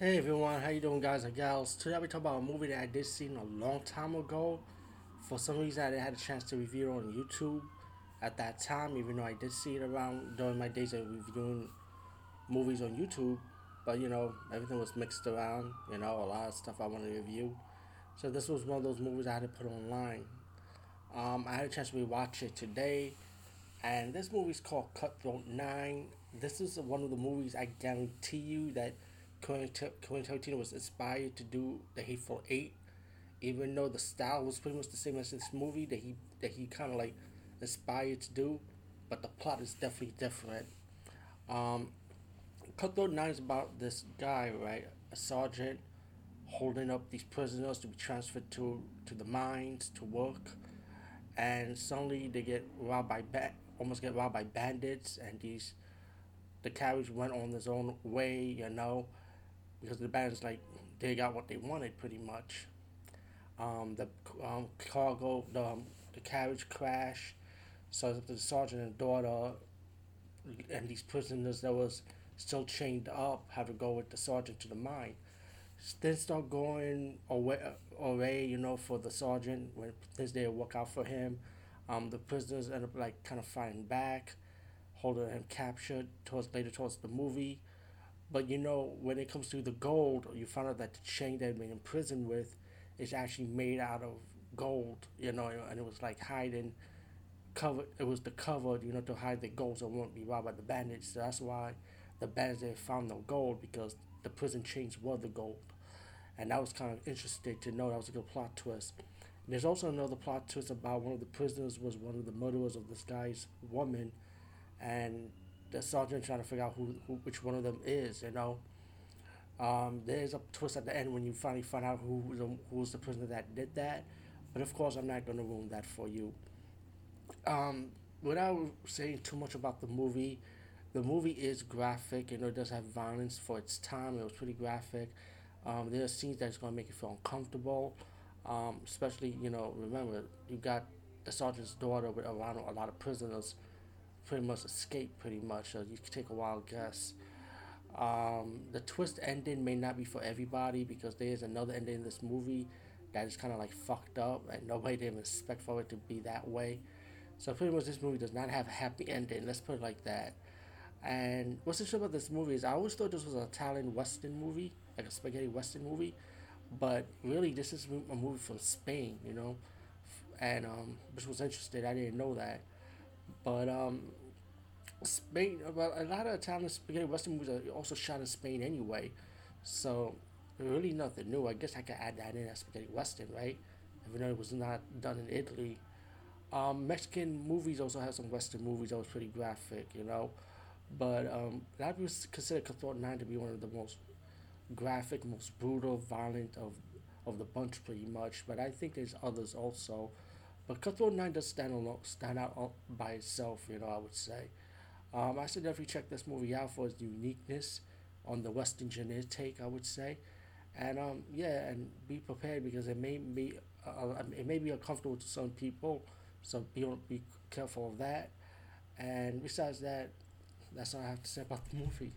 Hey everyone, how you doing guys and gals? Today I'll be talking about a movie that I did see a long time ago. For some reason I didn't have a chance to review it on YouTube at that time, even though I did see it around during my days of reviewing movies on YouTube. But you know, everything was mixed around, you know, a lot of stuff I wanted to review. So this was one of those movies I had to put online. Um, I had a chance to rewatch it today, and this movie's called Cutthroat Nine. This is one of the movies I guarantee you that Quentin Tarantino was inspired to do The Hateful Eight, even though the style was pretty much the same as this movie that he that he kind of like inspired to do, but the plot is definitely different. Um, Cutthroat Nine is about this guy, right, a sergeant, holding up these prisoners to be transferred to to the mines to work, and suddenly they get robbed by ba- almost get robbed by bandits, and these the carriage went on its own way, you know, because the band's like they got what they wanted pretty much. Um, the um, cargo, the, um, the carriage crashed, so the sergeant and daughter and these prisoners that was still chained up have to go with the sergeant to the mine. Then start going away, away, you know, for the sergeant when things didn't work out for him. Um, the prisoners end up like kind of fighting back, holding him captured towards later towards the movie. But you know, when it comes to the gold, you find out that the chain they've been imprisoned with is actually made out of gold, you know, and it was like hiding, covered. It was the cover, you know, to hide the gold so it won't be robbed by the bandits. So that's why the bandits didn't found no gold because the prison chains were the gold, and that was kind of interesting to know. That was a good plot twist. And there's also another plot twist about one of the prisoners was one of the murderers of this guy's woman, and the sergeant trying to figure out who, who which one of them is. You know, um, there's a twist at the end when you finally find out who the, the prisoner that did that. But of course, I'm not going to ruin that for you. Um, without saying too much about the movie, the movie is graphic. You know, it does have violence for its time. It was pretty graphic. Um, there are scenes that's going to make you feel uncomfortable. Um, especially, you know, remember, you got the sergeant's daughter with around a lot of prisoners pretty much escape pretty much. So you can take a wild guess. Um, the twist ending may not be for everybody because there is another ending in this movie that is kind of like fucked up and nobody didn't expect for it to be that way. So pretty much this movie does not have a happy ending. Let's put it like that. And what's interesting about this movie is I always thought this was an Italian Western movie, like a spaghetti Western movie, but really this is a movie from Spain, you know, and um, which was interesting. I didn't know that, but um, Spain, well, a lot of Italian spaghetti Western movies are also shot in Spain anyway, so really nothing new. I guess I could add that in as spaghetti Western, right? Even though it was not done in Italy. Um, Mexican movies also have some Western movies that was pretty graphic, you know. But um, I would consider Cutthroat 9 to be one of the most graphic, most brutal, violent of of the bunch, pretty much. But I think there's others also. But Cutthroat 9 does stand alone, stand out by itself, you know, I would say. Um, I should definitely check this movie out for its uniqueness on the Western genre take, I would say. And um, yeah, and be prepared because it may be uh, it may be uncomfortable to some people, so be be careful of that. And besides that, that's all I have to say about the movie.